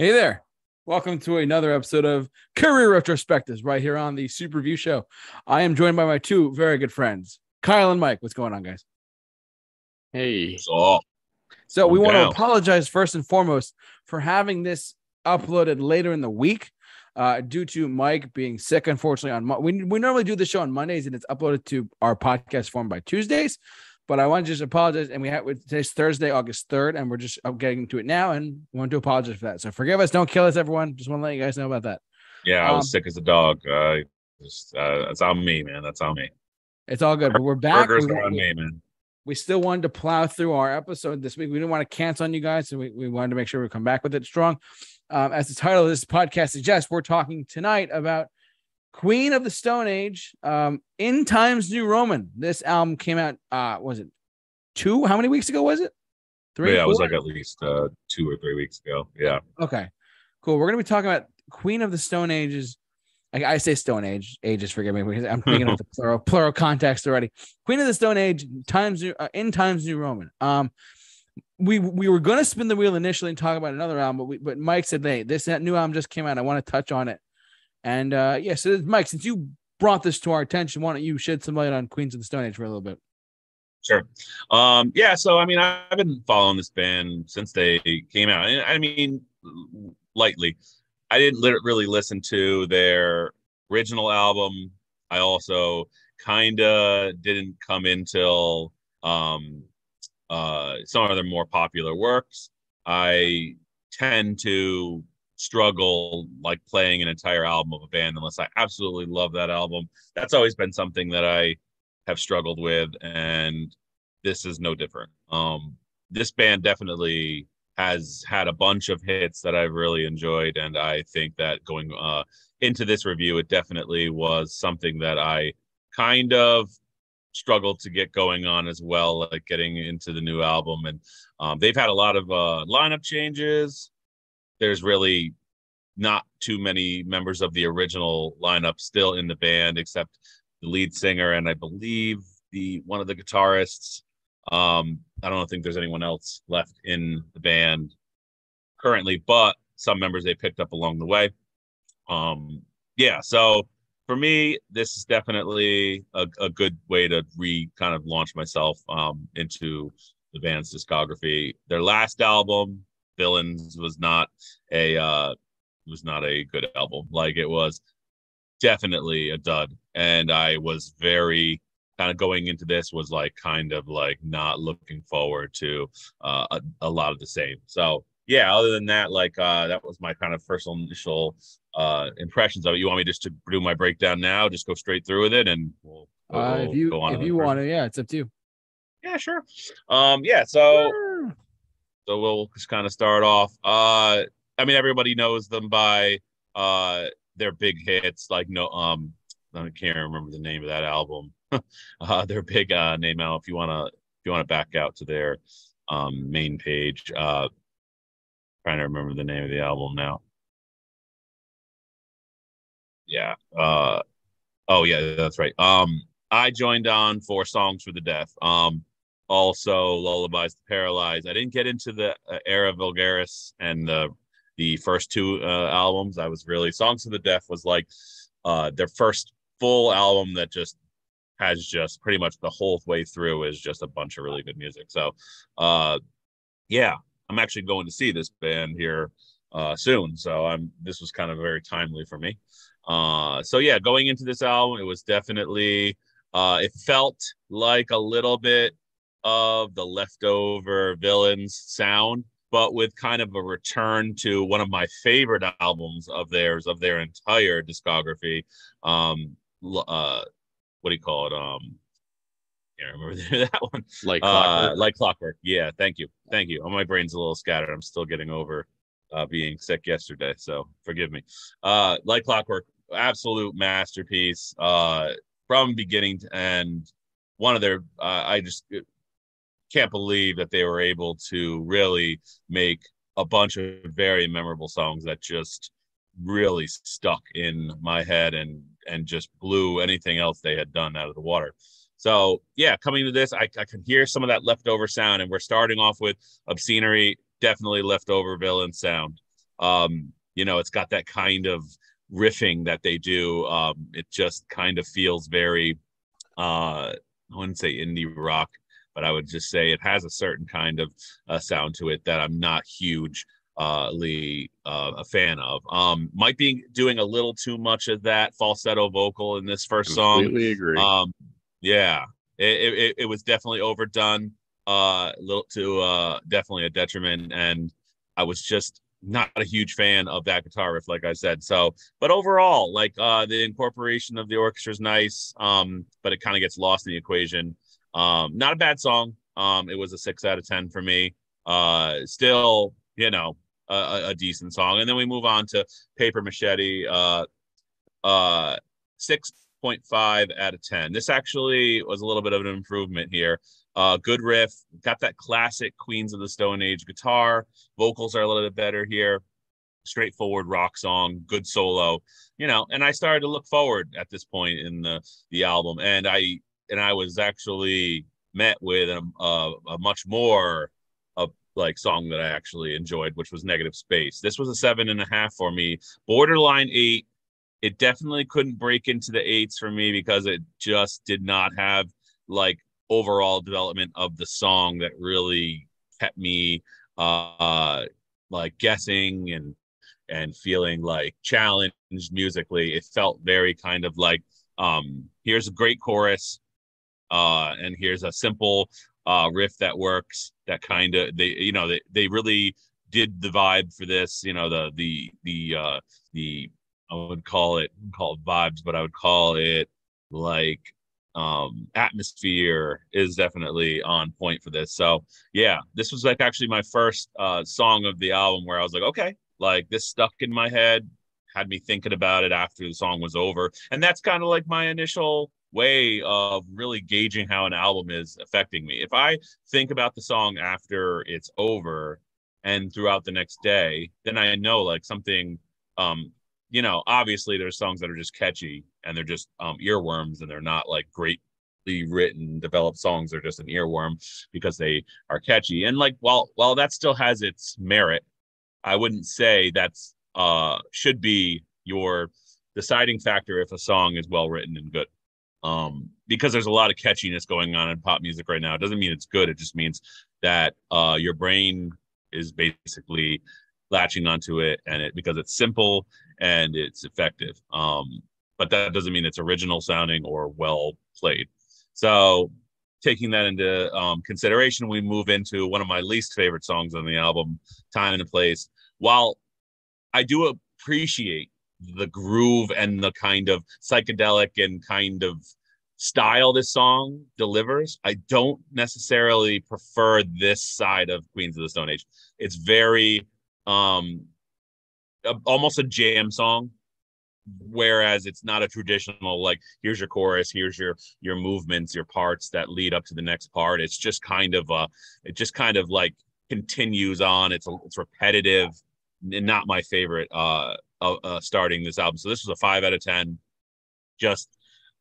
Hey there. Welcome to another episode of Career Retrospectives right here on the Super Review Show. I am joined by my two very good friends, Kyle and Mike. What's going on, guys? Hey. So, So, we want to apologize first and foremost for having this uploaded later in the week uh, due to Mike being sick, unfortunately. On Mo- we, we normally do the show on Mondays and it's uploaded to our podcast form by Tuesdays. But I want to just apologize. And we have today's Thursday, August 3rd, and we're just uh, getting to it now and want to apologize for that. So, forgive us. Don't kill us, everyone. Just want to let you guys know about that. yeah, I was Um, sick as a dog. Uh, just, uh, that's on me, man. That's on me. It's all good, but we're back. Burgers We, are on me, man. we still wanted to plow through our episode this week. We didn't want to cancel on you guys, so we, we wanted to make sure we come back with it strong. Um, as the title of this podcast suggests, we're talking tonight about Queen of the Stone Age, um, In Times New Roman. This album came out, uh, was it two? How many weeks ago was it? Three? yeah, it was like at least uh, two or three weeks ago. Yeah. Okay, cool. We're gonna be talking about Queen of the Stone Ages. I, I say Stone Age, ages. Forgive me because I'm thinking of the plural plural context already. Queen of the Stone Age, Times New, uh, in Times New Roman. Um, we we were gonna spin the wheel initially and talk about another album, but we, but Mike said, "Hey, this that new album just came out. I want to touch on it." And uh, yeah, so Mike, since you brought this to our attention, why don't you shed some light on Queens of the Stone Age for a little bit? Sure. Um, yeah, so I mean, I've been following this band since they came out. I mean, lightly. I didn't really listen to their original album. I also kind of didn't come until um, uh, some of their more popular works. I tend to struggle like playing an entire album of a band unless I absolutely love that album. That's always been something that I have struggled with, and this is no different. Um, this band definitely has had a bunch of hits that I've really enjoyed, and I think that going uh, into this review, it definitely was something that I kind of struggled to get going on as well, like getting into the new album. And um, they've had a lot of uh, lineup changes. There's really not too many members of the original lineup still in the band, except the lead singer and I believe the one of the guitarists. Um, I don't think there's anyone else left in the band currently, but some members they picked up along the way. Um, yeah, so for me, this is definitely a, a good way to re kind of launch myself um, into the band's discography. Their last album, Villains, was not a uh, was not a good album. Like it was definitely a dud, and I was very kind of going into this was like kind of like not looking forward to uh, a, a lot of the same. So yeah, other than that, like uh, that was my kind of first initial uh, impressions of it. You want me just to do my breakdown now? Just go straight through with it, and we'll, Uh, we'll if you go on if you want to, yeah, it's up to you. yeah, sure. Um, yeah, so so we'll just kind of start off. Uh, I mean, everybody knows them by uh their big hits, like no, um, I can't remember the name of that album. uh, their big uh name out. If you wanna, if you wanna back out to their um main page, uh, trying to remember the name of the album now. Yeah. Uh, oh yeah, that's right. Um, I joined on for Songs for the Deaf. Um, also Lullabies to Paralyze. I didn't get into the uh, Era Vulgaris and the the first two uh, albums. I was really Songs of the Deaf was like uh, their first full album that just has just pretty much the whole way through is just a bunch of really good music. So, uh, yeah, I'm actually going to see this band here uh, soon. So I'm this was kind of very timely for me. Uh, so yeah, going into this album, it was definitely uh, it felt like a little bit of the leftover villains sound, but with kind of a return to one of my favorite albums of theirs of their entire discography. Um, uh, what do you call it? Um, can't remember that one. Like Uh, like clockwork. Yeah, thank you, thank you. Oh, my brain's a little scattered. I'm still getting over uh, being sick yesterday, so forgive me. Uh, like clockwork, absolute masterpiece uh, from beginning to end. One of their, uh, I just can't believe that they were able to really make a bunch of very memorable songs that just really stuck in my head and and just blew anything else they had done out of the water. So yeah, coming to this, I, I can hear some of that leftover sound, and we're starting off with obscenery, definitely leftover villain sound. Um, you know, it's got that kind of riffing that they do. Um, it just kind of feels very, uh, I wouldn't say indie rock, but I would just say it has a certain kind of uh, sound to it that I'm not huge uh, Lee uh, a fan of. Um, might be doing a little too much of that falsetto vocal in this first song. Completely agree. Um, yeah, it, it, it was definitely overdone. Uh, a little to uh, definitely a detriment, and I was just not a huge fan of that guitar riff, like I said. So, but overall, like uh, the incorporation of the orchestra is nice, um, but it kind of gets lost in the equation. Um, not a bad song. Um, it was a six out of ten for me. Uh, still, you know, a, a decent song. And then we move on to Paper Machete, uh, uh, six point five out of ten. This actually was a little bit of an improvement here. Uh, good riff, got that classic Queens of the Stone Age guitar. Vocals are a little bit better here. Straightforward rock song, good solo, you know. And I started to look forward at this point in the the album, and I and I was actually met with a, a, a much more a like song that I actually enjoyed, which was Negative Space. This was a seven and a half for me, borderline eight. It definitely couldn't break into the eights for me because it just did not have like overall development of the song that really kept me uh like guessing and and feeling like challenged musically it felt very kind of like um here's a great chorus uh and here's a simple uh riff that works that kind of they you know they, they really did the vibe for this you know the the the uh the i would call it call vibes but i would call it like um atmosphere is definitely on point for this. So yeah this was like actually my first uh song of the album where i was like okay like this stuck in my head had me thinking about it after the song was over. And that's kind of like my initial way of really gauging how an album is affecting me. If i think about the song after it's over and throughout the next day then i know like something um you know obviously there's songs that are just catchy and they're just um, earworms and they're not like greatly written developed songs. They're just an earworm because they are catchy. And like while while that still has its merit i wouldn't say that's uh should be your deciding factor if a song is well written and good um because there's a lot of catchiness going on in pop music right now it doesn't mean it's good it just means that uh your brain is basically latching onto it and it because it's simple and it's effective um but that doesn't mean it's original sounding or well played. So, taking that into um, consideration, we move into one of my least favorite songs on the album, Time and Place. While I do appreciate the groove and the kind of psychedelic and kind of style this song delivers, I don't necessarily prefer this side of Queens of the Stone Age. It's very um almost a jam song whereas it's not a traditional like here's your chorus here's your your movements your parts that lead up to the next part. It's just kind of uh it just kind of like continues on. It's a, it's repetitive. And not my favorite uh, uh, uh starting this album. So this was a 5 out of 10 just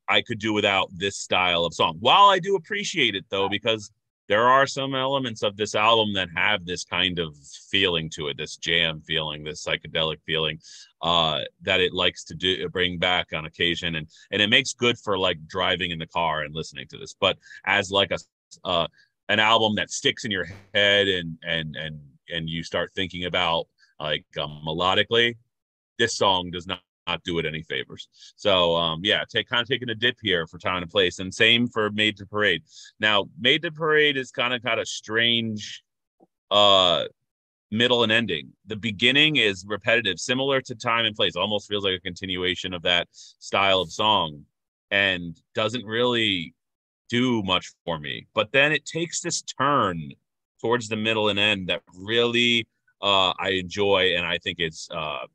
i could do without this style of song. While i do appreciate it though because there are some elements of this album that have this kind of feeling to it, this jam feeling, this psychedelic feeling uh, that it likes to do bring back on occasion, and and it makes good for like driving in the car and listening to this. But as like a uh, an album that sticks in your head and and and and you start thinking about like um, melodically, this song does not not do it any favors. So um, yeah, take kind of taking a dip here for time and place, and same for Made to Parade. Now, Made to Parade is kind of got a strange uh middle and ending. The beginning is repetitive, similar to Time and Place, almost feels like a continuation of that style of song, and doesn't really do much for me. But then it takes this turn towards the middle and end that really uh, I enjoy, and I think it's uh,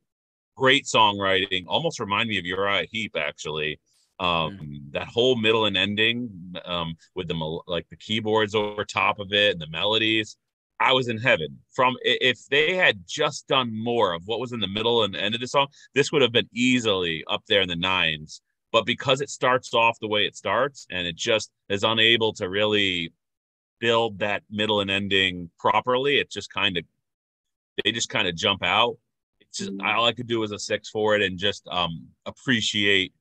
great songwriting. Almost remind me of Uriah Heep, actually. Um, mm. That whole middle and ending um, with the like the keyboards over top of it and the melodies. I was in heaven. From if they had just done more of what was in the middle and end of the song, this would have been easily up there in the nines. But because it starts off the way it starts and it just is unable to really build that middle and ending properly, it just kind of they just kind of jump out just all I could do was a six for it and just um appreciate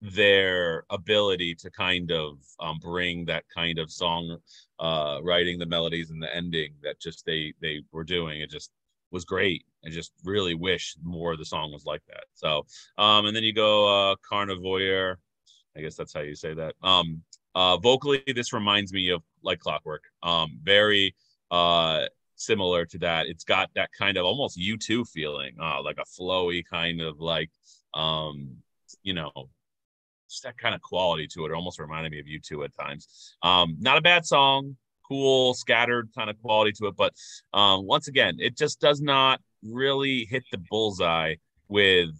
their ability to kind of um, bring that kind of song uh writing the melodies and the ending that just they they were doing. It just was great. I just really wish more of the song was like that. So um and then you go uh Carnavoyeur i guess that's how you say that. Um uh vocally this reminds me of like clockwork. Um very uh similar to that it's got that kind of almost u2 feeling uh like a flowy kind of like um you know just that kind of quality to it. It almost reminded me of U2 at times. Um, not a bad song, cool, scattered kind of quality to it, but um, once again, it just does not really hit the bullseye with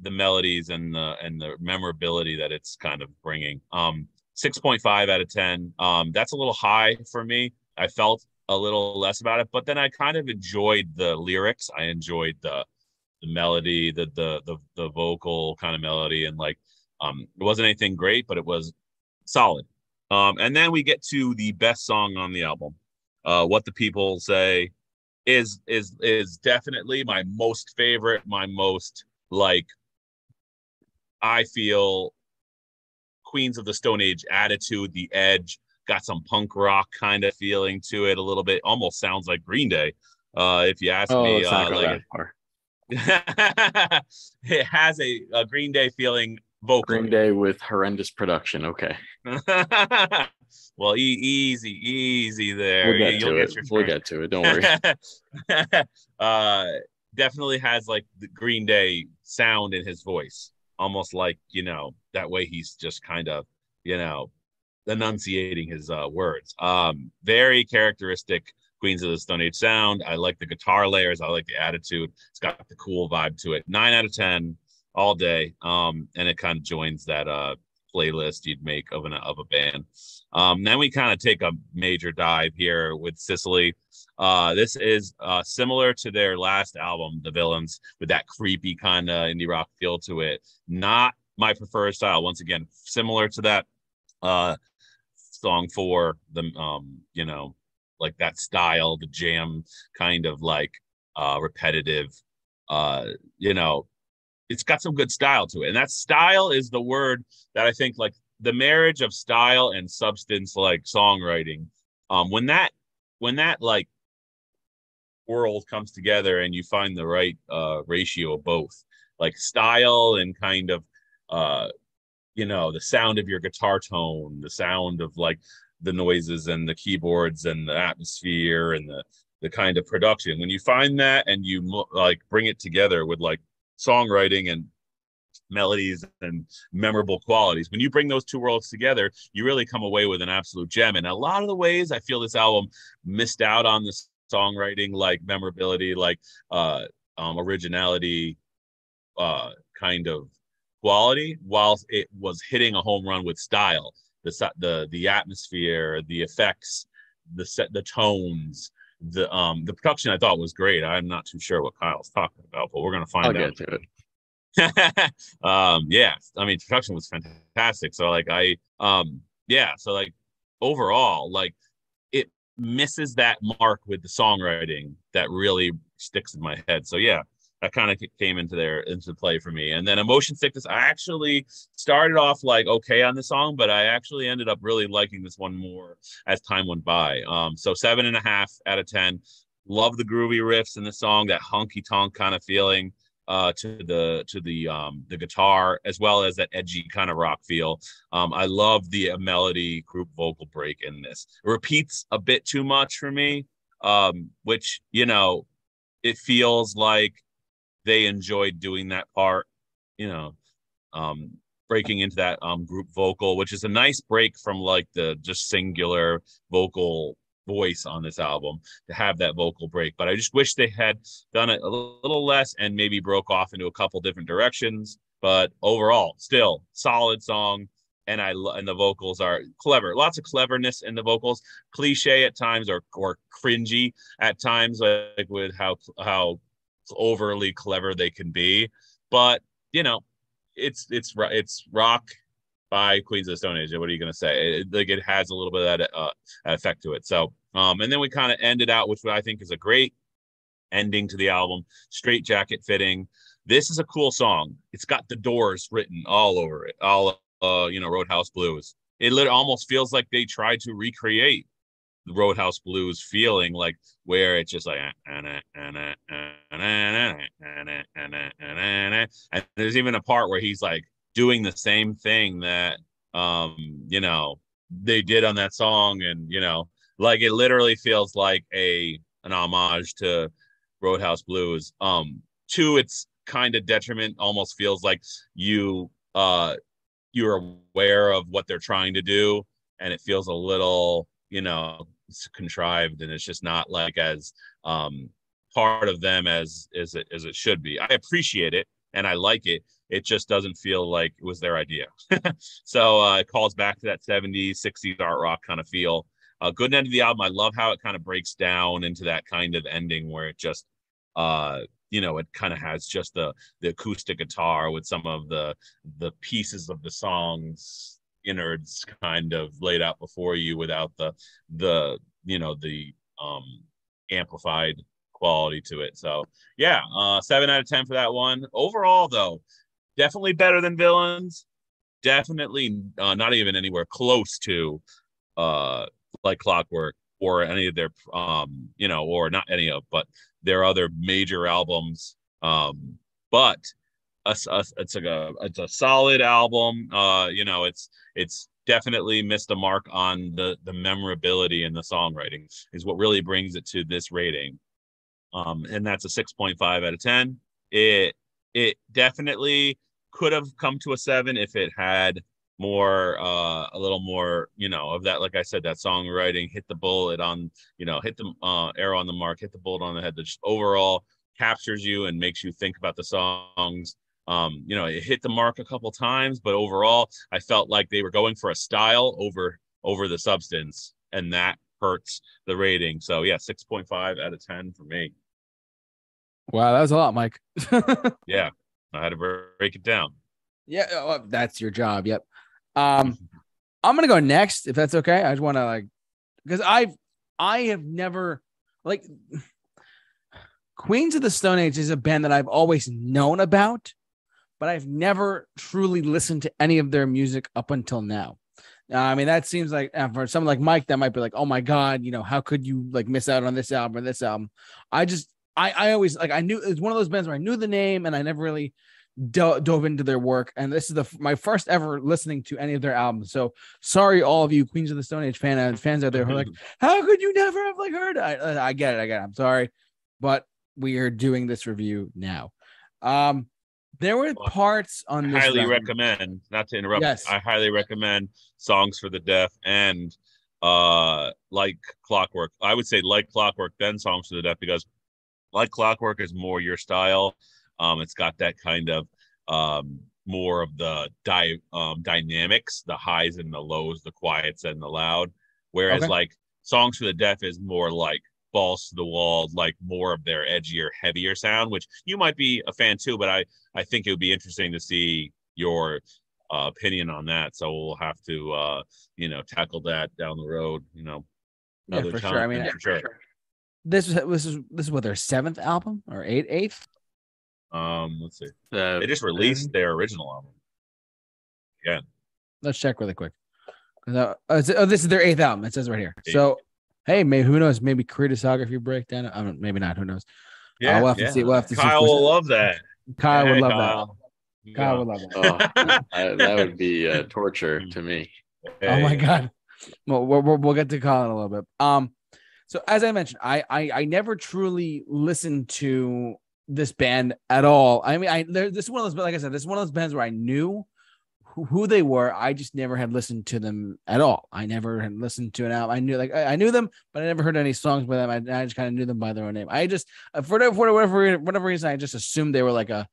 the melodies and the and the memorability that it's kind of bringing. Um, 6.5 out of 10. Um, that's a little high for me. I felt a little less about it, but then I kind of enjoyed the lyrics. I enjoyed the the melody, the the the, the vocal kind of melody, and like um, it wasn't anything great, but it was solid. Um, and then we get to the best song on the album. Uh, what the peephole say is is is definitely my most favorite, my most like I feel Queens of the Stone Age attitude, the edge, got some punk rock kind of feeling to it a little bit. Almost sounds like Green Day. Uh, if you ask oh, me, uh, like, it has a, a Green Day feeling vocal. Green Day with horrendous production. Okay. well, e- easy, easy there. We'll get You'll to get it. We'll get to it. Don't worry. uh, definitely has like the Green Day sound in his voice, almost like you know that way he's just kind of you know enunciating his uh, words. Um, very characteristic Queens of the Stone Age sound. I like the guitar layers. I like the attitude. It's got the cool vibe to it. Nine out of ten all day. Um, and it kind of joins that uh playlist you'd make of an of a band. Um, then we kind of take a major dive here with Sicily. Uh, this is uh, similar to their last album, The Villains, with that creepy kind of indie rock feel to it. Not my preferred style. Once again, similar to that uh, song for the um, you know, like that style, the jam kind of like uh, repetitive. Uh, you know, it's got some good style to it. And that style is the word that I think like the marriage of style and substance like songwriting. Um when that when that like world comes together and you find the right uh ratio of both, like style and kind of uh you know, the sound of your guitar tone, the sound of like the noises and the keyboards and the atmosphere and the the kind of production when you find that and you like bring it together with like songwriting and melodies and memorable qualities. When you bring those two worlds together, you really come away with an absolute gem. And a lot of the ways I feel this album missed out on the songwriting, like memorability, like uh, um, originality, uh, kind of quality, whilst it was hitting a home run with style. The the the atmosphere, the effects, the set, the tones, the um the production I thought was great. I'm not too sure what Kyle's talking about, but we're gonna find I'll out. Get to it. um yeah, I mean production was fantastic. So like I um yeah, so like overall, like it misses that mark with the songwriting that really sticks in my head. So yeah, that kind of came into there into play for me. And then emotion sickness, I actually started off like okay on the song, but I actually ended up really liking this one more as time went by. Um, so seven and a half out of ten. Love the groovy riffs in the song, that honky tonk kind of feeling uh, to the to the um, the guitar as well as that edgy kind of rock feel. Um, I love the melody group vocal break in this. It repeats a bit too much for me, um, which you know, it feels like they enjoyed doing that part, you know, um, breaking into that um, group vocal, which is a nice break from like the just singular vocal voice on this album to have that vocal break. But I just wish they had done it a little less and maybe broke off into a couple different directions. But overall, still solid song. And I and the vocals are clever. Lots of cleverness in the vocals. Cliche at times or or cringy at times, like with how how overly clever they can be. But you know, it's it's it's rock by Queens of the Stone Age. What are you gonna say? It, like it has a little bit of that uh, effect to it. So, um, and then we kind of ended out, which I think is a great ending to the album. Straight jacket fitting. This is a cool song. It's got the doors written all over it. All uh, you know, Roadhouse Blues. It literally almost feels like they tried to recreate Roadhouse Blues feeling, like where it's just like and there's even a part where he's like doing the same thing that um you know they did on that song and you know like it literally feels like a an homage to Roadhouse Blues. Um to its kind of detriment almost feels like you uh you're aware of what they're trying to do and it feels a little you know it's contrived and it's just not like as um part of them as as it as it should be. I appreciate it and i like it. It just doesn't feel like it was their idea. So uh it calls back to that 70s 60s art rock kind of feel. A uh, good end of the album i love how it kind of breaks down into that kind of ending where it just uh you know it kind of has just the the acoustic guitar with some of the the pieces of the songs innards kind of laid out before you without the the you know the um amplified quality to it. So yeah uh seven out of ten for that one. Overall though definitely better than villains. Definitely uh, not even anywhere close to uh like clockwork or any of their um you know or not any of but their other major albums. Um but a, a, it's like a it's a solid album. Uh you know it's it's definitely missed a mark on the the memorability and the songwriting is what really brings it to this rating. Um and that's a 6.5 out of 10 it it definitely could have come to a 7 if it had more uh a little more you know of that like i said that songwriting hit the bullet on you know hit the uh, arrow on the mark hit the bullet on the head that just overall captures you and makes you think about the songs um you know it hit the mark a couple times but overall i felt like they were going for a style over over the substance and that hurts the rating. So yeah 6.5 out of 10 for me. Wow that was a lot mike. Yeah i had to break it down. Yeah well, that's your job yep. Um, I'm gonna go next if that's okay. I just want to like because I've I have never like Queens of the Stone Age is a band that I've always known about, but I've never truly listened to any of their music up until now. Uh, I mean, that seems like uh, for someone like Mike, that might be like, oh my god, you know, how could you like miss out on this album or this album? I just, I, I always like, I knew it's one of those bands where I knew the name and I never really do- dove into their work, and this is the my first ever listening to any of their albums. So sorry, all of you Queens of the Stone Age fan uh, fans out there who are like, how could you never have like heard? I I get it, I get it. I'm sorry, but we are doing this review now. Um, there were parts on this. I. Highly record. recommend. Not to interrupt. Yes. I highly recommend "Songs for the Deaf" and uh, "Like Clockwork." I would say "Like Clockwork," then "Songs for the Deaf" because "Like Clockwork" is more your style. Um, it's got that kind of um, more of the di- um, dynamics, the highs and the lows, the quiets and the loud. Whereas Okay. like songs for the deaf is more like balls to the wall, like more of their edgier, heavier sound, which you might be a fan too. But I I think it would be interesting to see your uh, opinion on that. So we'll have to uh, you know tackle that down the road. You know, Yeah, for time, sure. I mean, for sure. this is this is this is what their seventh album or eighth eighth. Um, let's see. Uh, They just released their original album. Yeah. Let's check really quick. uh, oh, oh, this is their eighth album. It says right here. Eighth. So, hey, maybe who knows? Maybe career discography breakdown. I don't. Maybe not. Who knows? Yeah, we'll have to see- we'll have to see Kyle for- will love that. Kyle would love Kyle. that. Kyle would love that. oh, that would be uh, torture to me. Oh my god. Well, we'll, we'll, we'll get to Colin a little bit. Um, so as I mentioned, I, I I never truly listened to this band at all. I mean, I there, this is one of those, like I said, this is one of those bands where I knew who, they were. I just never had listened to them at all. I never had listened to an album. I knew like I, I knew them, but I never heard any songs by them. I, I just kind of knew them by their own name. I just uh, for whatever whatever whatever reason, I just assumed they were like a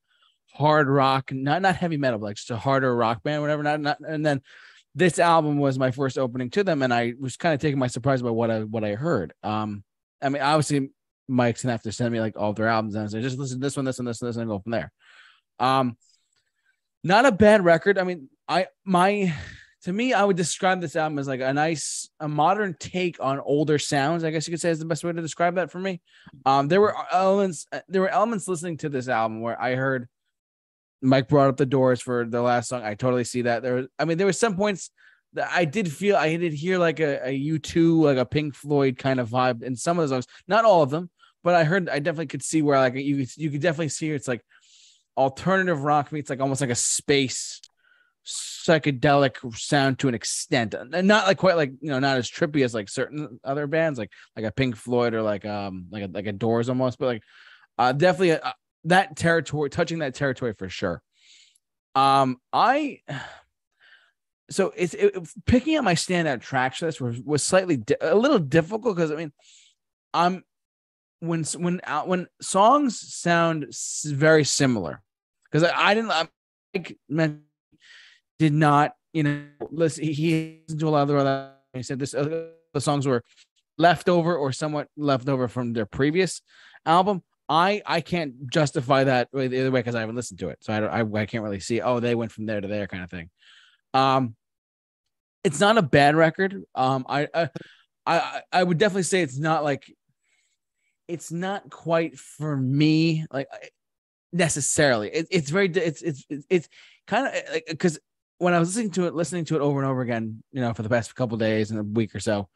hard rock, not not heavy metal, but like just a harder rock band, whatever. Not not and then this album was my first opening to them, and I was kind of taken by surprise by what I what I heard. Um, I mean, obviously, Mike's gonna have to send me like all their albums, and I just listen to this one, this one, this one, this, and go from there. Um, not a bad record. I mean, I my to me, I would describe this album as like a nice, a modern take on older sounds. I guess you could say is the best way to describe that for me. Um, there were elements, uh, there were elements listening to this album where I heard Mike brought up the doors for the last song. I totally see that. There, was, I mean, there were some points that I did feel I did hear like a, a U2, like a Pink Floyd kind of vibe in some of the songs, not all of them, but I heard I definitely could see where like you you could definitely see it's like alternative rock meets like almost like a space psychedelic sound to an extent. And not like quite like you know not as trippy as like certain other bands like like a pink floyd or like um like a, like a doors almost but like uh definitely uh, that territory touching that territory for sure. Um i so it's it, picking up my standout tracks this was, was slightly di- a little difficult because i mean i'm when when uh, when songs sound very similar. Because I, I didn't I meant did not you know listen he listened to a lot of the other he said this uh, the songs were leftover or somewhat leftover from their previous album. I I can't justify that the other way because I haven't listened to it. So I don't I, I can't really see oh they went from there to there kind of thing. Um it's not a bad record. Um I I I, I would definitely say it's not like it's not quite for me like necessarily. It, it's very it's it's it's kind of like because when i was listening to it listening to it over and over again you know for the past couple days and a week or so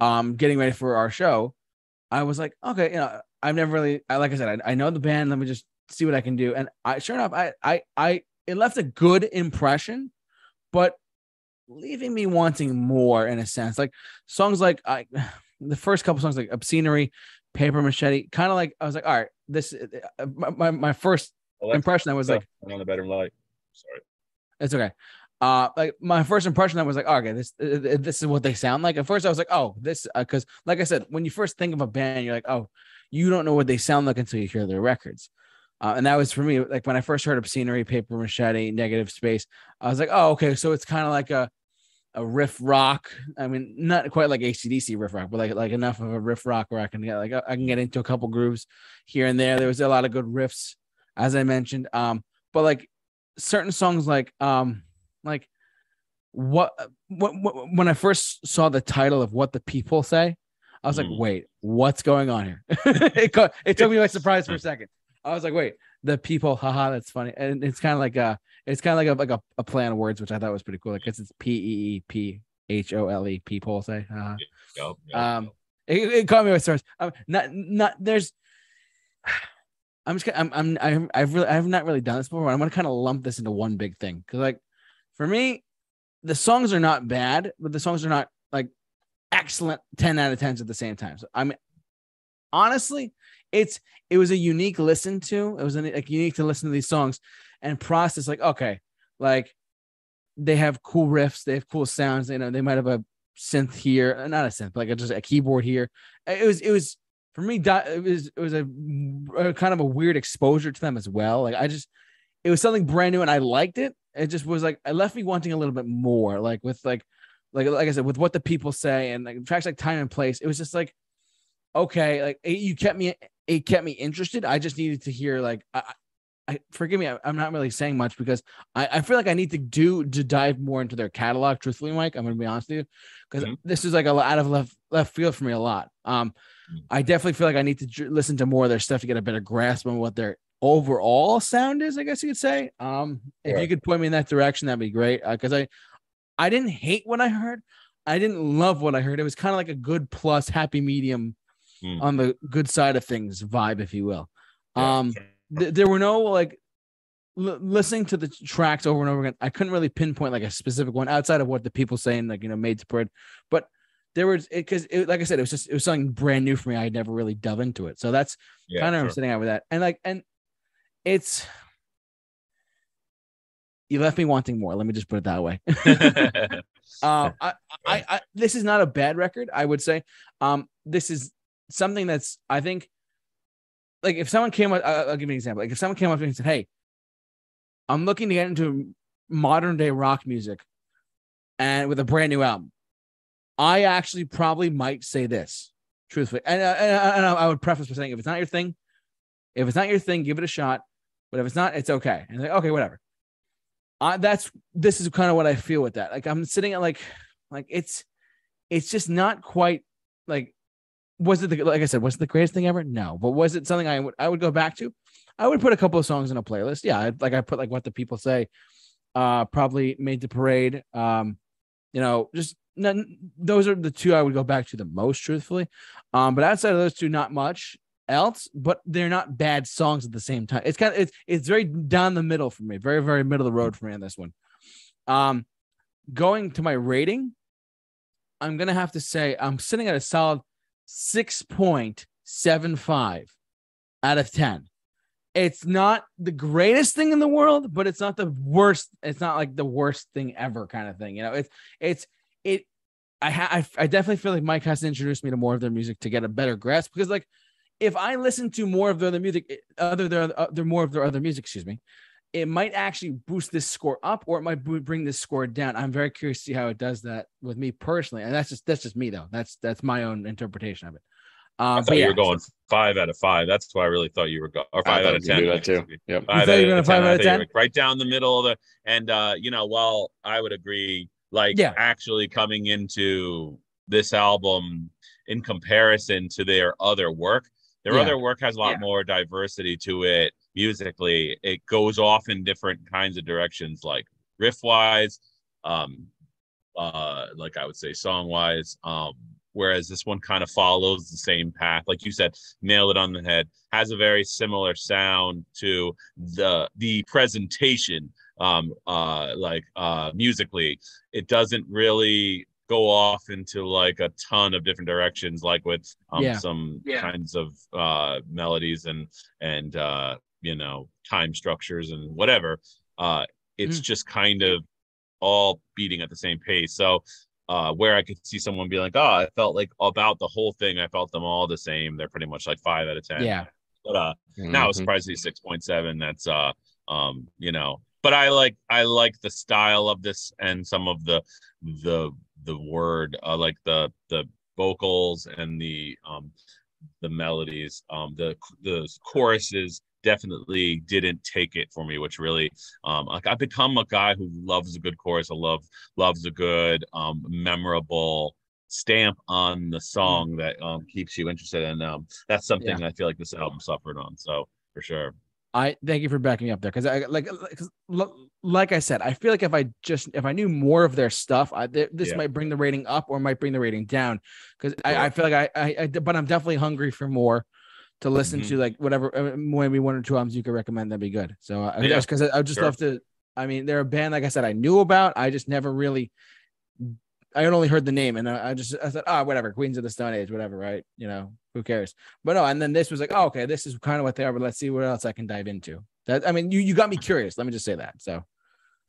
um getting ready for our show i was like okay you know i've never really I, like i said I, I know the band. Let me just see what i can do. And i sure enough i i i it left a good impression but leaving me wanting more in a sense. Like songs like i the first couple songs like obscenery paper machete kind of like i was like all right this uh, my, my first impression i was like on the bedroom light. Sorry. It's okay. Uh like my first impression i was like oh, okay this uh, uh, this is what they sound like. At first i was like oh this because uh, like i said when you first think of a band you're like oh you don't know what they sound like until you hear their records. Uh, and that was for me like when i first heard obscenery paper machete negative space i was like oh okay so it's kind of like a a riff rock. I mean, not quite like ACDC riff rock, but like like enough of a riff rock where I can get like I can get into a couple grooves here and there. There was a lot of good riffs, as I mentioned. Um, but like certain songs like um like what, what, what when I first saw the title of what the peephole say, I was like, mm. wait, what's going on here? it, it took me by surprise for a second. I was like, wait, the people, haha, that's funny. And it's kind of like a it's kind of like a like a, a play on words, which I thought was pretty cool. Like guess it's P E E P H O L E peephole say. Uh, yep, yep, um, It, it, caught me with stars. Um, not not there's. I'm just I'm I'm I'm I've really I've not really done this before. I'm gonna kind of lump this into one big thing because like for me, the songs are not bad, but the songs are not like excellent 10 out of 10s at the same time. So I mean, honestly, it's it was a unique listen to. It was an, like unique to listen to these songs and process like okay like they have cool riffs they have cool sounds you know they might have a synth here uh, not a synth like just a keyboard here. It was it was for me it was it was a, a, kind of a weird exposure to them as well. Like i just it was something brand new and i liked it. It just was like it left me wanting a little bit more like with like like like i said with what the people say and like tracks like time and place it was just like okay like it, you kept me it kept me interested. I just needed to hear like I, I, forgive me, I, am not really saying much because I, I feel like I need to do to dive more into their catalog. Truthfully, Mike, I'm going to be honest with you because mm-hmm. this is like a lot out of left left field for me a lot. Um, mm-hmm. I definitely feel like I need to j- listen to more of their stuff to get a better grasp on what their overall sound is. I guess you could say. Um, if you could point me in that direction, that'd be great. Because uh, I, I didn't hate what I heard. I didn't love what I heard. It was kind of like a good plus happy medium mm. on the good side of things vibe, if you will. Yeah. Um th- there were no like l- listening to the tracks over and over again. I couldn't really pinpoint like a specific one outside of what the people saying, like you know, made to print. But there was it because like I said, it was just it was something brand new for me. I had never really dove into it, so that's yeah, kind of sure. I'm sitting out with that. And like, and it's you left me wanting more. Let me just put it that way. uh, I, I, I, this is not a bad record. I would say, um, this is something that's I think like if someone came up, I'll give you an example. Like if someone came up to me and said, "Hey, I'm looking to get into modern day rock music, and with a brand new album," I actually probably might say this truthfully, and, uh, and, I would preface by saying, if it's not your thing, if it's not your thing, give it a shot. But if it's not, it's okay. And like, okay, whatever. I, that's this is kind of what I feel with that. Like I'm sitting at like like it's it's just not quite like was it the, like I said was it the greatest thing ever? No, but was it something I would I would go back to? I would put a couple of songs in a playlist. Yeah, like I put like what the people say. Uh, probably made the parade. Um, you know, just none, those are the two I would go back to the most, truthfully. Um, but outside of those two, not much else. But they're not bad songs at the same time. It's kind of it's it's very down the middle for me, very very middle of the road for me on this one. Um, going to my rating, I'm gonna have to say I'm sitting at a solid six point seven five out of ten it's not the greatest thing in the world, but it's not the worst. It's not like the worst thing ever kind of thing. You know, it's it's it. I ha- I, I definitely feel like Mike has to introduce me to more of their music to get a better grasp because like if I listen to more of their other music, eh, other their other uh, more of their other music, excuse me, it might actually boost this score up or it might bring this score down. I'm very curious to see how it does that with me personally, and that's just that's just me though. That's that's my own interpretation of it. Um, I thought you were going five out of five. That's why I really thought you were going or five out of ten. Do that too. Yep. Five you out of five out of ten. Right down the middle of the and uh, you know, while I would agree, like yeah. actually coming into this album in comparison to their other work, their yeah. other work has a lot yeah. more diversity to it musically. It goes off in different kinds of directions, like riff wise, um, uh, like I would say song wise, um, whereas this one kind of follows the same path like you said nail it on the head has a very similar sound to the the presentation um uh like uh musically it doesn't really go off into like a ton of different directions like with um yeah. some yeah. kinds of uh melodies and and uh you know time structures and whatever uh it's mm. just kind of all beating at the same pace so uh, where I could see someone be like, oh, I felt like about the whole thing, I felt them all the same. They're pretty much like five out of ten. Yeah. But uh, mm-hmm. now surprisingly six point seven. That's uh, um, you know, but I like I like the style of this and some of the the the word, uh, like the the vocals and the um the melodies, um the the choruses definitely didn't take it for me, which really um like I've become a guy who loves a good chorus. I love loves a good um memorable stamp on the song that um keeps you interested and um that's something yeah. I feel like this album suffered on. So for sure. I thank you for backing me up there because I like like I said, I feel like if I just if I knew more of their stuff, I, this yeah. might bring the rating up or might bring the rating down because I, I, feel like I, I, I but I'm definitely hungry for more to listen mm-hmm. to like whatever uh, maybe one or two albums you could recommend that'd be good so uh, yeah. because I, I just sure. love to i mean they're a band like i said i knew about i just never really i had only heard the name and i, I just i thought oh whatever queens of the stone age whatever right you know who cares but no and then this was like oh okay this is kind of what they are but let's see what else i can dive into that i mean you you got me curious let me just say that so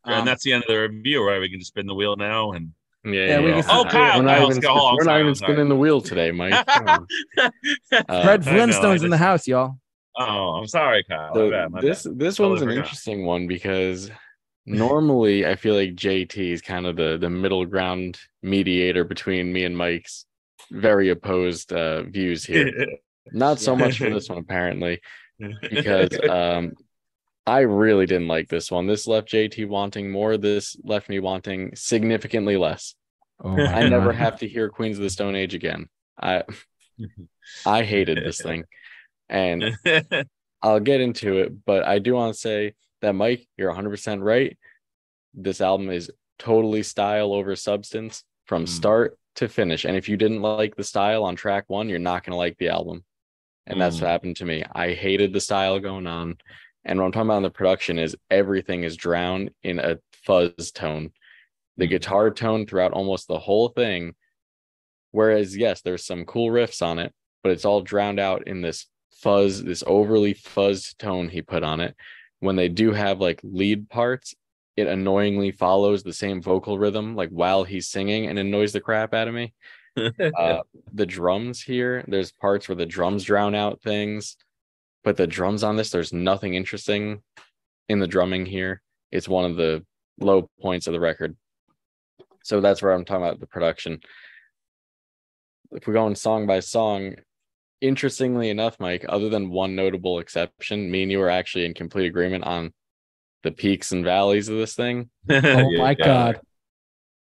um, and that's the end of the review right we can just spin the wheel now and yeah, yeah. yeah. oh, Kyle, we're not even, go. Oh, we're not even spinning the wheel today, Mike. uh, Fred Flintstone's know, in the house, y'all. Oh, I'm sorry, Kyle. So bad, this bad. this one's an forgot. interesting one because normally I feel like JT is kind of the the middle ground mediator between me and Mike's very opposed uh, views here. Not so much for this one, apparently, because um, I really didn't like this one. This left JT wanting more. This left me wanting significantly less. Oh I never have to hear Queens of the Stone Age again. I I hated this thing. And I'll get into it, but I do want to say that Mike, you're 100% right. This album is totally style over substance from mm. start to finish. And if you didn't like the style on track 1, you're not going to like the album. And mm. that's what happened to me. I hated the style going on. And what I'm talking about in the production is everything is drowned in a fuzz tone. The mm-hmm. guitar tone throughout almost the whole thing. Whereas, yes, there's some cool riffs on it, but it's all drowned out in this fuzz, this overly fuzzed tone he put on it. When they do have like lead parts, it annoyingly follows the same vocal rhythm, like while he's singing, and annoys the crap out of me. uh, the drums here, there's parts where the drums drown out things but the drums on this, there's nothing interesting in the drumming here. It's one of the low points of the record. So that's where I'm talking about the production. If we go in song by song, interestingly enough, Mike, other than one notable exception, me and you are actually in complete agreement on the peaks and valleys of this thing. Oh my god.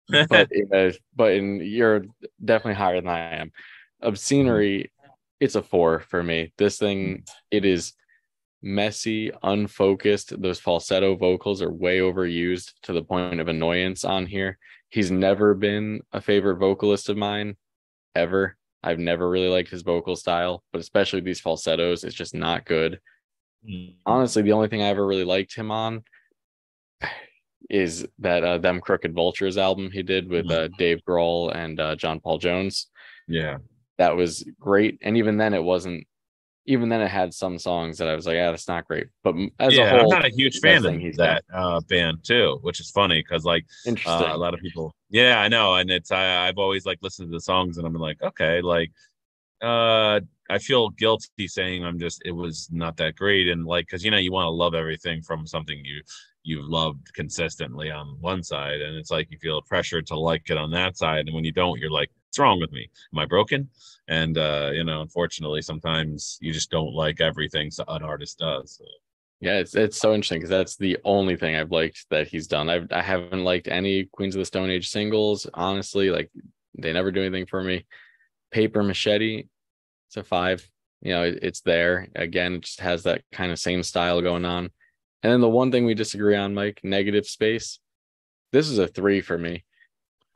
but in a, but in you're definitely higher than I am. Obscenery, it's a four for me. This thing, it is messy, unfocused. Those falsetto vocals are way overused to the point of annoyance on here. He's never been a favorite vocalist of mine ever. I've never really liked his vocal style, but especially these falsettos, it's just not good. Mm. Honestly, the only thing I ever really liked him on is that uh, them crooked vultures album he did with uh, dave grohl and uh, john paul jones Yeah. That was great. And even then it wasn't even then it had some songs that i was like yeah that's not great. But as yeah, a whole I'm not a huge fan of he's that uh, band too, which is funny because like uh, a lot of people. Yeah, I know, and it's I, I've always like listened to the songs, and I'm like, okay, like, uh, I feel guilty saying I'm just it was not that great, and like because you know you want to love everything from something you you've loved consistently on one side, and it's like you feel pressure to like it on that side, and when you don't, you're like, what's wrong with me? Am I broken? And uh, you know, unfortunately, sometimes you just don't like everything an artist does. Yeah it's it's so interesting because that's the only thing i've liked that he's done I've, i haven't liked any queens of the stone age singles honestly like they never do anything for me paper machete it's a five you know it- it's there again it just has that kind of same style going on and then the one thing we disagree on mike negative space this is a three for me.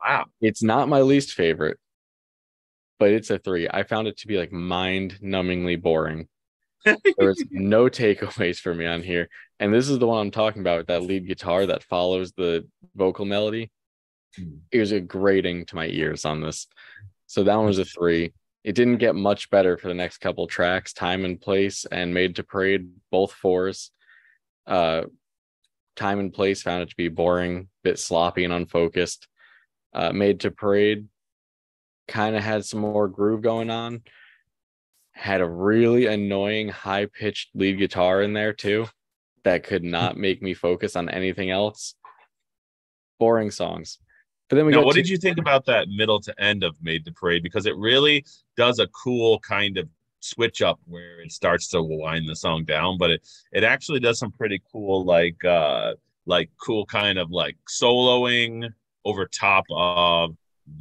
Wow. it's not my least favorite but it's a three. I found it to be like mind numbingly boring. There was no takeaways for me on here. And this is the one i'm talking about that lead guitar that follows the vocal melody. Hmm. it was a grating to my ears on this. So that one was a three. It didn't get much better for the next couple tracks. Time and place and made to parade both fours uh time and place found it to be boring bit sloppy and unfocused. Uh made to parade kind of had some more groove going on. Had a really annoying high pitched lead guitar in there too that could not make me focus on anything else. Boring songs. But then we Now, got what to- did you think about that middle to end of Made to Parade? Because it really does a cool kind of switch up where it starts to wind the song down, but it it actually does some pretty cool like uh like cool kind of like soloing over top of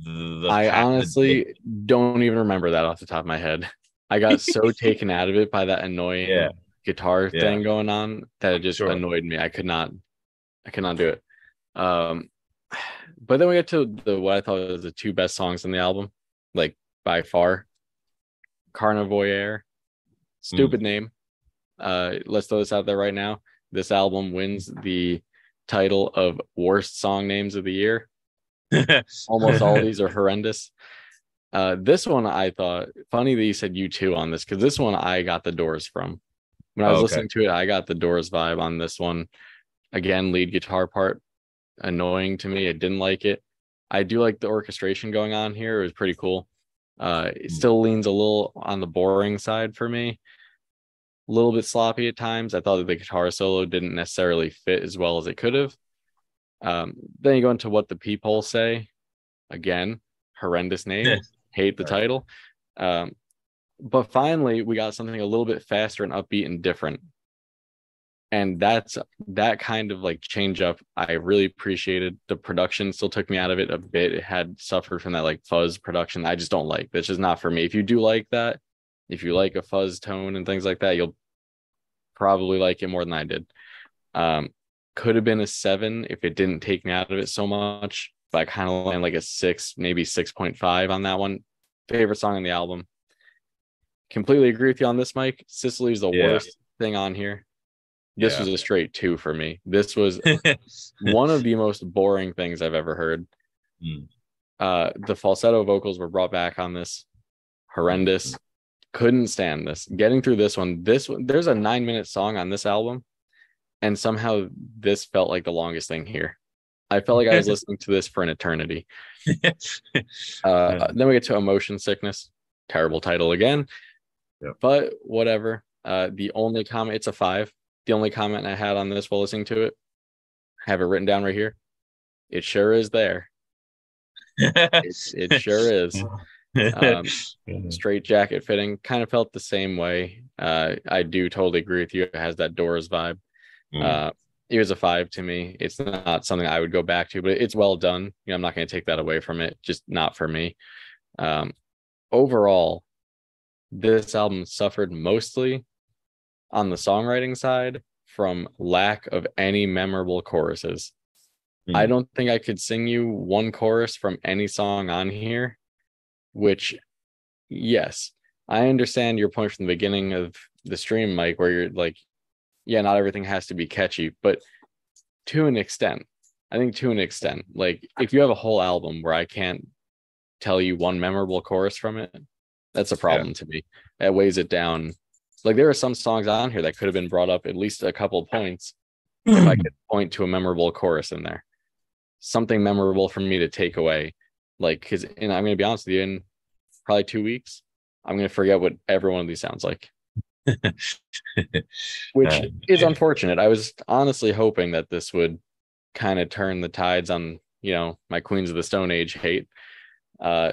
the. the I honestly don't even remember that off the top of my head. I got so taken out of it by that annoying Yeah. guitar Yeah. thing going on that it just Sure. annoyed me. I could not, I could not do it. Um, but then we get to the what I thought was the two best songs on the album, like by far. Carnavoyeur, stupid name. Uh, let's throw this out there right now. This album wins the title of worst song names of the year almost all of these are horrendous. Uh, this one I thought funny that you said U2 on this because this one I got the doors from. When I was Oh, okay. listening to it, I got the doors vibe on this one. Again, lead guitar part annoying to me. I didn't like it. I do like the orchestration going on here. It was pretty cool. Uh, it Mm. still leans a little on the boring side for me. A little bit sloppy at times. I thought that the guitar solo didn't necessarily fit as well as it could have. Um, then you go into what the peephole say. Again, horrendous name. Hate the Right. title. Um, but finally, we got something a little bit faster and upbeat and different. And that's that kind of like change up. I really appreciated. The production still took me out of it a bit. It had suffered from that like fuzz production. I just don't like. That's just not for me. If you do like that, if you like a fuzz tone and things like that, you'll probably like it more than I did. Um, could have been a seven if it didn't take me out of it so much. But I kind of land like a six, maybe 6.5 on that one. Favorite song on the album. Completely agree with you on this, Mike. Sicily's the Yeah. worst thing on here. This Yeah. was a straight two for me. This was one of the most boring things I've ever heard. Hmm. Uh, the falsetto vocals were brought back on this. Horrendous. Couldn't stand this. Getting through this one, this one, there's a nine minute song on this album, and somehow this felt like the longest thing here. I felt like I was listening to this for an eternity. Uh, then we get to emotion sickness. Terrible title again. Yep. But whatever. Uh, the only comment, it's a five. The only comment I had on this while listening to it, I have it written down right here. It sure is there. It, it sure is. Um, straight jacket fitting. Kind of felt the same way. Uh, I do totally agree with you. It has that Doors vibe. Mm. Uh, it was a five to me. It's not something I would go back to, but it's well done. You know, I'm not going to take that away from it. Just not for me. Um, overall, this album suffered mostly on the songwriting side from lack of any memorable choruses. Mm. I don't think I could sing you one chorus from any song on here, which, yes, I understand your point from the beginning of the stream, Mike, where you're like, yeah, not everything has to be catchy, but to an extent, I think to an extent, like if you have a whole album where I can't tell you one memorable chorus from it, that's a problem yeah. to me. That weighs it down. Like there are some songs on here that could have been brought up at least a couple points if I could point to a memorable chorus in there. Something memorable for me to take away. Like, cause, and I'm going to be honest with you, in probably two weeks, I'm going to forget what every one of these sounds like. which uh, is unfortunate. I was honestly hoping that this would kind of turn the tides on, you know, my Queens of the Stone Age hate. Uh,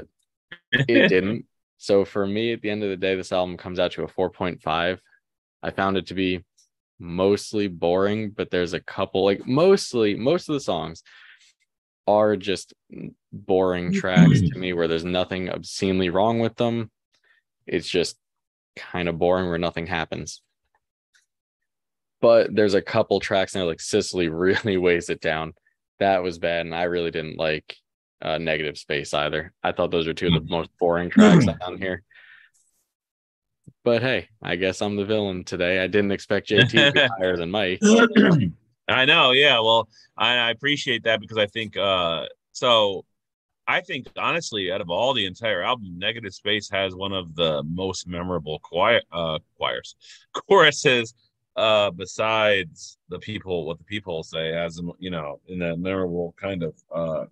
it didn't. So for me, at the end of the day, this album comes out to a 4.5. I found it to be mostly boring, but there's a couple, like mostly, most of the songs are just boring tracks to me where there's nothing obscenely wrong with them. It's just kind of boring where nothing happens. But there's a couple tracks now, like Sicily really weighs it down. That was bad, and I really didn't like uh, Negative Space either. I thought those are two of the mm-hmm. most boring tracks on here. But hey, I guess I'm the villain today. I didn't expect JT to be higher than Mike. I know, yeah. Well, I, I appreciate that because I think uh so I think honestly, out of all the entire album, Negative Space has one of the most memorable choir, uh, choirs, choruses. Uh, besides the people, what the peephole say, as you know, in that memorable kind of uh,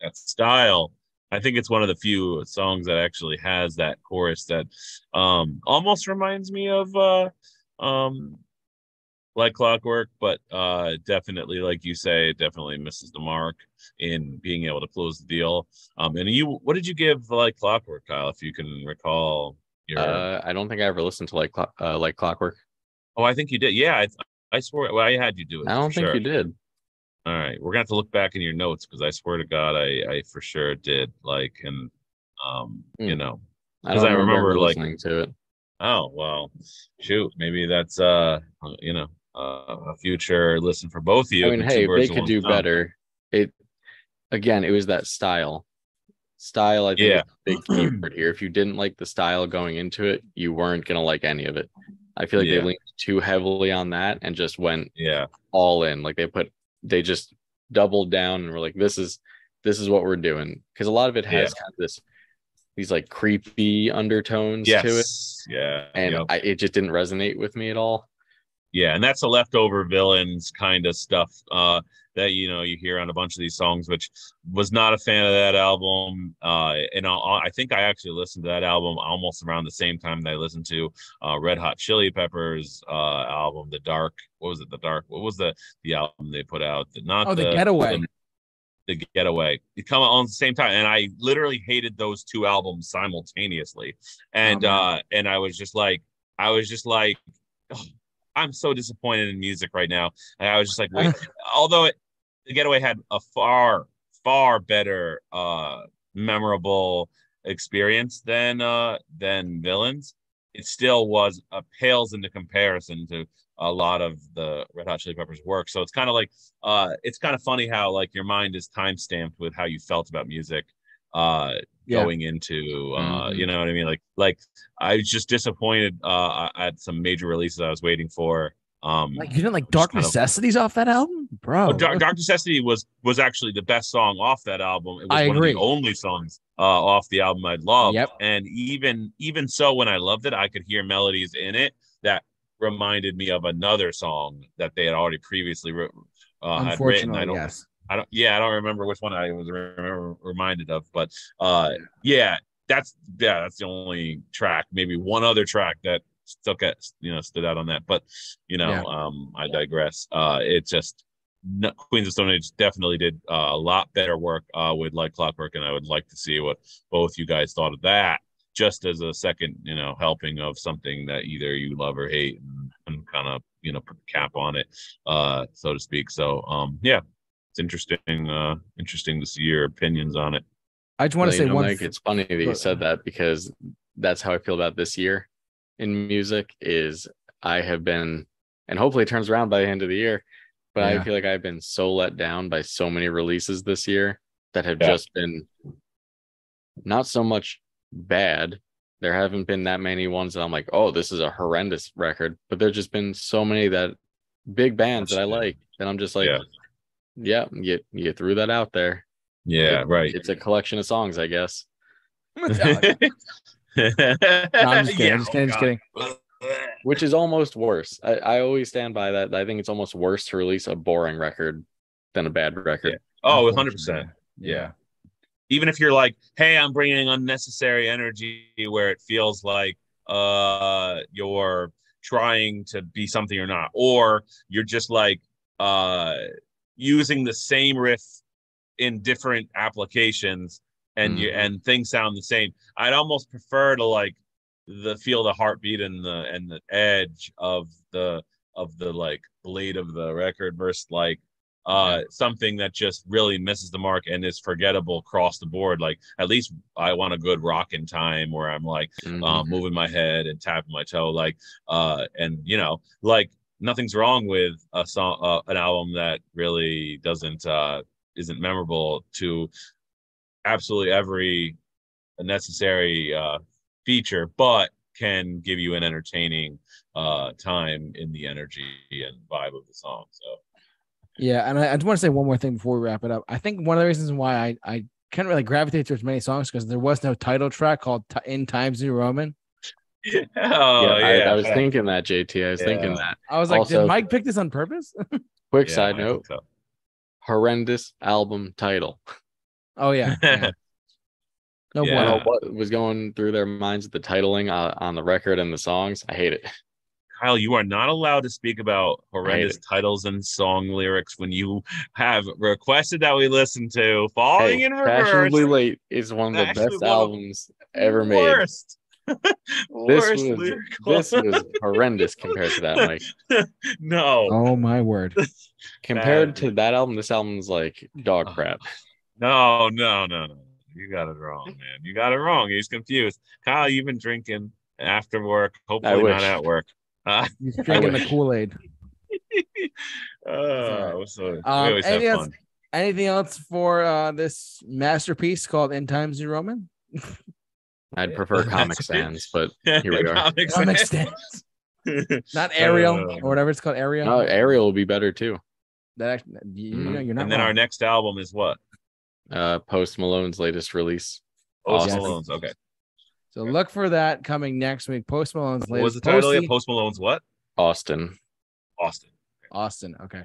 that style. I think it's one of the few songs that actually has that chorus that um, almost reminds me of uh, um, like clockwork, but uh, definitely, like you say, definitely misses the mark in being able to close the deal. Um, and you, what did you give like clockwork, Kyle? If you can recall, your... Uh, I don't think I ever listened to like uh, like clockwork. Oh, I think you did. Yeah, I, I swore. Well, I had you do it. I don't think sure. you did. All right, we're gonna have to look back in your notes because I swear to God, I I for sure did. Like, and um, mm. you hmm. know, because I, I, remember, like listening to it. Oh well, shoot, maybe that's uh, you know, uh, a future listen for both of you. I mean, hey, they could do better. It again, it was that style. Style, I think, yeah. big keyword here. If you didn't like the style going into it, you weren't gonna like any of it. I feel like yeah. they leaned too heavily on that and just went yeah all in. Like they put they just doubled down and were like, this is this is what we're doing. Because a lot of it has yeah. kind of this these like creepy undertones yes. to it. Yeah. And yep. I, it just didn't resonate with me at all. Yeah, and that's the leftover villains kind of stuff uh, that you know you hear on a bunch of these songs. Which was not a fan of that album, uh, and I, I think I actually listened to that album almost around the same time that I listened to uh, Red Hot Chili Peppers uh, album, The Dark. What was it? The Dark. What was the the album they put out? The, not oh, the, the Getaway. The, the Getaway. It come out on the same time, and I literally hated those two albums simultaneously. And oh, uh, and I was just like, I was just like. Oh, I'm so disappointed in music right now. And I was just like, wait, although it, the Getaway had a far, far better, uh, memorable experience than uh than Villains. It still was a uh, pales into comparison to a lot of the Red Hot Chili Peppers work. So it's kind of like uh it's kind of funny how like your mind is time stamped with how you felt about music uh yeah. going into uh mm-hmm. you know what i mean like like i was just disappointed uh at some major releases i was waiting for um like you didn't like dark necessities of, off that album bro oh, dark, dark, necessity was was actually the best song off that album it was I one agree. of the only songs uh off the album i loved yep. and even even so when i loved it i could hear melodies in it that reminded me of another song that they had already previously uh, had written i don't yes I don't. Yeah, I don't remember which one I was remember, reminded of, but uh, yeah, that's yeah, that's the only track. Maybe one other track that stuck at you know stood out on that, but you know, yeah. um, I digress. Uh, it just Queens of Stone Age definitely did uh, a lot better work uh, with Like Clockwork, and I would like to see what both you guys thought of that. Just as a second, you know, helping of something that either you love or hate, and, and kind of you know put the cap on it, uh, so to speak. So um, yeah, it's interesting. Uh, interesting to see your opinions on it. I just want to say you know, one. Mike, it's funny that you said that because that's how I feel about this year in music is I have been and hopefully it turns around by the end of the year, but Yeah. I feel like I've been so let down by so many releases this year that have Yeah. just been not so much bad. There haven't been that many ones that I'm like, oh, this is a horrendous record, but there's just been so many that big bands that I like, and I'm just like, Yeah. Yeah, you you threw that out there. Yeah, It- right. It's a collection of songs, I guess. Metallica. no, No, I'm just kidding. I'm just kidding. Just kidding. which is almost worse. I, I always stand by that. I think it's almost worse to release a boring record than a bad record. Oh, 100 percent. Yeah. Even if you're like, hey, I'm bringing unnecessary energy where it feels like uh you're trying to be something or not, or you're just like uh using the same riff in different applications and you Mhm. and things sound the same. I'd almost prefer to like the feel the heartbeat and the and the edge of the of the like blade of the record versus like uh something that just really misses the mark and is forgettable across the board like at least i want a good rockin' time where i'm like Mhm. um, moving my head and tapping my toe like uh and you know like nothing's wrong with a song uh, an album that really doesn't uh isn't memorable to absolutely every necessary uh feature but can give you an entertaining uh time in the energy and vibe of the song so Yeah, and I, I just want to say one more thing before we wrap it up. I think one of the reasons why I I can't really gravitate towards many songs because there was no title track called "In Times New Roman." Oh yeah, yeah, I, I was thinking that, JT. I was thinking that. I was like, Also- did Mike pick this on purpose? Quick Yeah, side note: so. horrendous album title. oh yeah, yeah. no Yeah. I bueno. what was going through their minds with the titling uh, on the record and the songs. I hate it. Kyle, you are not allowed to speak about horrendous titles and song lyrics when you have requested that we listen to Falling Hey, in Reverse. Fashionably Late is one of the best albums ever made. Worst. This was this was horrendous compared to that, Mike. no, Oh my word! Compared Bad. to that album, this album's like dog crap. no, no, no, no. You got it wrong, man. You got it wrong. He's confused. Kyle, you've been drinking after work. Hopefully not at work. Uh, He's drinking the. Kool Aid. oh, so we Um, have anything else- Anything else for uh, this masterpiece called "End Times New Roman"? I'd prefer Comic Sans, but here we are. Comic Comic Sans. Sans. Not Arial Uh, or whatever it's called. Arial. no, Arial will be better too. that actually, you, you Mhm. know, you're not. and then wrong. our next album is what? Uh, Post Malone's latest release. Post Awesome. Malone's. Okay. So look for that coming next week. Post Malone's latest. What was the latest. title? Posty- Post Malone's what? Austin. Austin. Austin. Okay.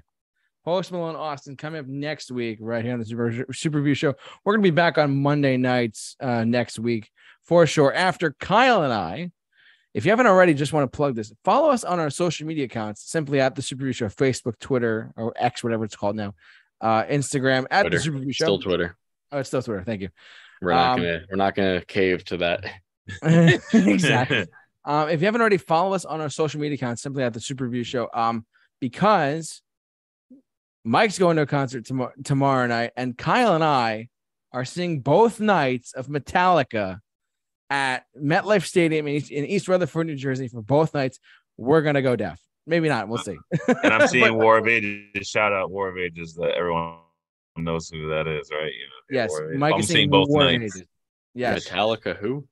Post Malone Austin coming up next week, right here on the Super, Super Review Show. We're going to be back on Monday nights uh, next week for sure. After Kyle and I, if you haven't already, just want to plug this, follow us on our social media accounts simply at the Super Review Show, Facebook, Twitter, or X, whatever it's called now, uh, Instagram at Twitter. the Super Review Show. Still Twitter. Oh, it's still Twitter. Thank you. We're not Um, gonna we're not gonna cave to that. exactly. Um, if you haven't already, follow us on our social media accounts simply at the Super Review Show. Um, because Mike's going to a concert tomorrow tomorrow night, and Kyle and I are seeing both nights of Metallica at MetLife Stadium in East, in East Rutherford, New Jersey for both nights. We're gonna go deaf. Maybe not. We'll see. and I'm But- seeing War of Ages. Shout out War of Ages that everyone knows who that is, right? You know, yes, War of Mike I'm is seeing seeing both War of nights. Ages. Yes, Metallica who?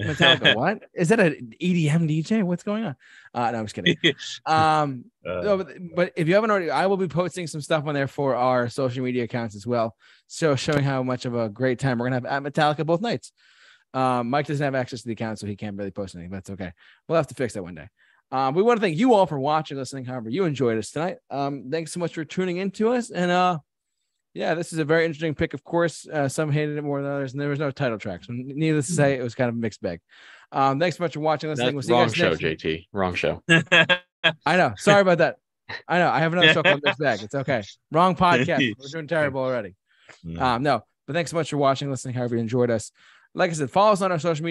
Metallica. what is that? An EDM DJ? What's going on? Uh, no, I'm just kidding. Um, Uh, no, but, but if you haven't already, I will be posting some stuff on there for our social media accounts as well. So showing how much of a great time we're gonna have at Metallica both nights. Um, Mike doesn't have access to the account, so he can't really post anything. But that's okay. We'll have to fix that one day. Um, we want to thank you all for watching, listening. However, you enjoyed us tonight. Um, thanks so much for tuning into us. And uh, yeah, this is a very interesting pick. Of course, uh, some hated it more than others, and there was no title track. So needless to say, it was kind of a mixed bag. Um, thanks so much for watching, listening. That's we'll see you wrong guys show, next week. JT. Wrong show. I know. Sorry about that. I know. I have another show called Mixed Bag. It's okay. Wrong podcast. We're doing terrible already. Mm. Um, no, but thanks so much for watching, listening, however you enjoyed us. Like I said, follow us on our social media.